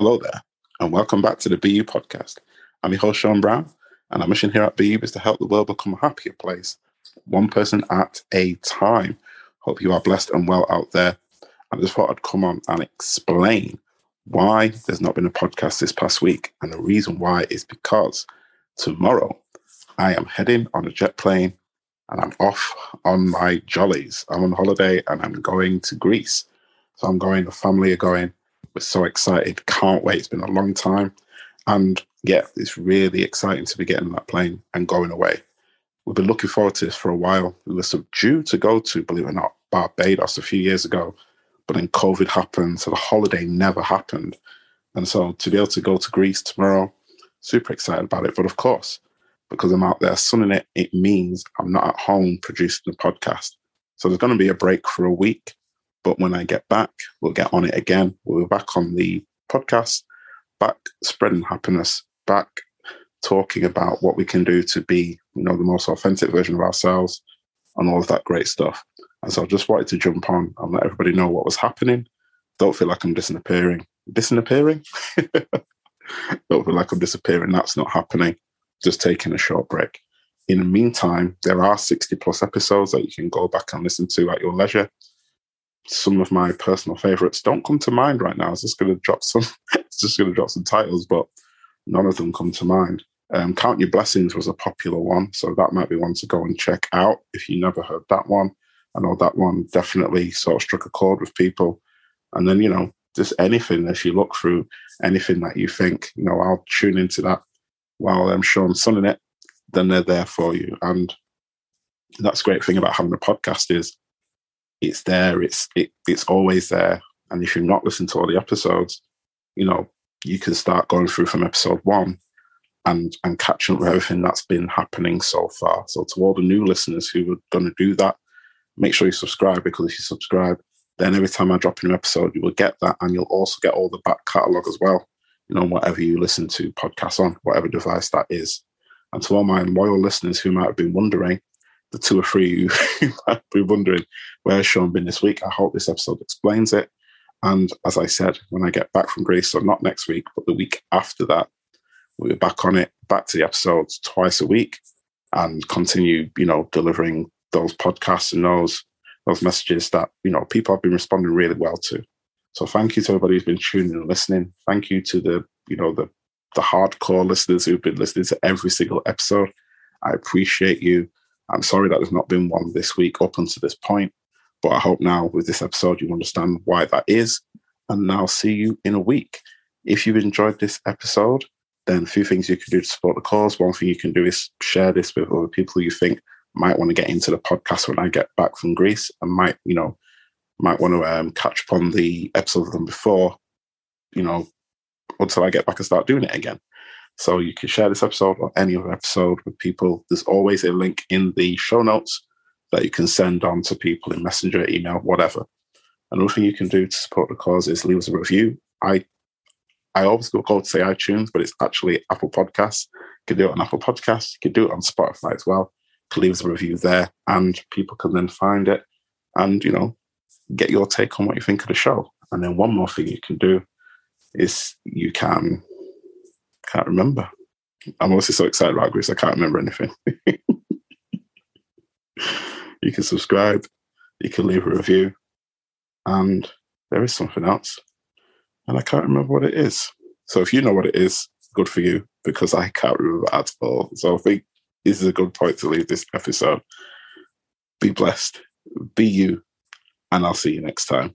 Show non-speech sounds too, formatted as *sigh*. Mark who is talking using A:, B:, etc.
A: Hello there, and welcome back to the BU podcast. I'm your host, Sean Brown, and our mission here at BU is to help the world become a happier place, one person at a time. Hope you are blessed and well out there. I just thought I'd come on and explain why there's not been a podcast this past week. And the reason why is because tomorrow I am heading on a jet plane and I'm off on my jollies. I'm on holiday and I'm going to Greece. So I'm going, the family are going. We're so excited. Can't wait. It's been a long time. And yeah, it's really exciting to be getting that plane and going away. We've been looking forward to this for a while. We were due to go to, believe it or not, Barbados a few years ago, but then COVID happened. So the holiday never happened. And so to be able to go to Greece tomorrow, super excited about it. But of course, because I'm out there sunning it, it means I'm not at home producing the podcast. So there's going to be a break for a week. But when I get back, we'll get on it again. We'll be back on the podcast, back spreading happiness, back talking about what we can do to be, you know, the most authentic version of ourselves and all of that great stuff. And so I just wanted to jump on and let everybody know what was happening. Don't feel like I'm disappearing. Disappearing? *laughs* Don't feel like I'm disappearing. That's not happening. Just taking a short break. In the meantime, there are 60 plus episodes that you can go back and listen to at your leisure some of my personal favorites don't come to mind right now. I was just going to drop some, *laughs* just going to drop some titles, but none of them come to mind. Um, Count Your Blessings was a popular one, so that might be one to go and check out if you never heard that one. I know that one definitely sort of struck a chord with people. And then, you know, just anything, if you look through anything that you think, you know, I'll tune into that while I'm Sean sunning it, then they're there for you. And that's great thing about having a podcast is it's there. It's it, it's always there. And if you've not listened to all the episodes, you know you can start going through from episode one and and catching up with everything that's been happening so far. So to all the new listeners who are going to do that, make sure you subscribe because if you subscribe, then every time I drop a new episode, you will get that, and you'll also get all the back catalogue as well. You know, whatever you listen to podcasts on, whatever device that is. And to all my loyal listeners who might have been wondering, the two or three who *laughs* might be wondering where's Sean been this week. I hope this episode explains it. And as I said, when I get back from Greece, so not next week, but the week after that, we'll be back on it, back to the episodes twice a week, and continue, you know, delivering those podcasts and those those messages that you know people have been responding really well to. So thank you to everybody who's been tuning and listening. Thank you to the you know the the hardcore listeners who've been listening to every single episode. I appreciate you. I'm sorry that there's not been one this week up until this point, but I hope now with this episode you understand why that is. And I'll see you in a week. If you've enjoyed this episode, then a few things you can do to support the cause. One thing you can do is share this with other people you think might want to get into the podcast when I get back from Greece and might, you know, might want to um, catch up on the episodes of them before, you know, until I get back and start doing it again. So you can share this episode or any other episode with people. There's always a link in the show notes that you can send on to people in Messenger, email, whatever. Another thing you can do to support the cause is leave us a review. I I always go to say iTunes, but it's actually Apple Podcasts. You can do it on Apple Podcasts. You can do it on Spotify as well. You can leave us a review there, and people can then find it and you know get your take on what you think of the show. And then one more thing you can do is you can can't remember. I'm also so excited about Greece. I can't remember anything. *laughs* you can subscribe. You can leave a review. And there is something else. And I can't remember what it is. So if you know what it is, good for you because I can't remember at all. So I think this is a good point to leave this episode. Be blessed. Be you. And I'll see you next time.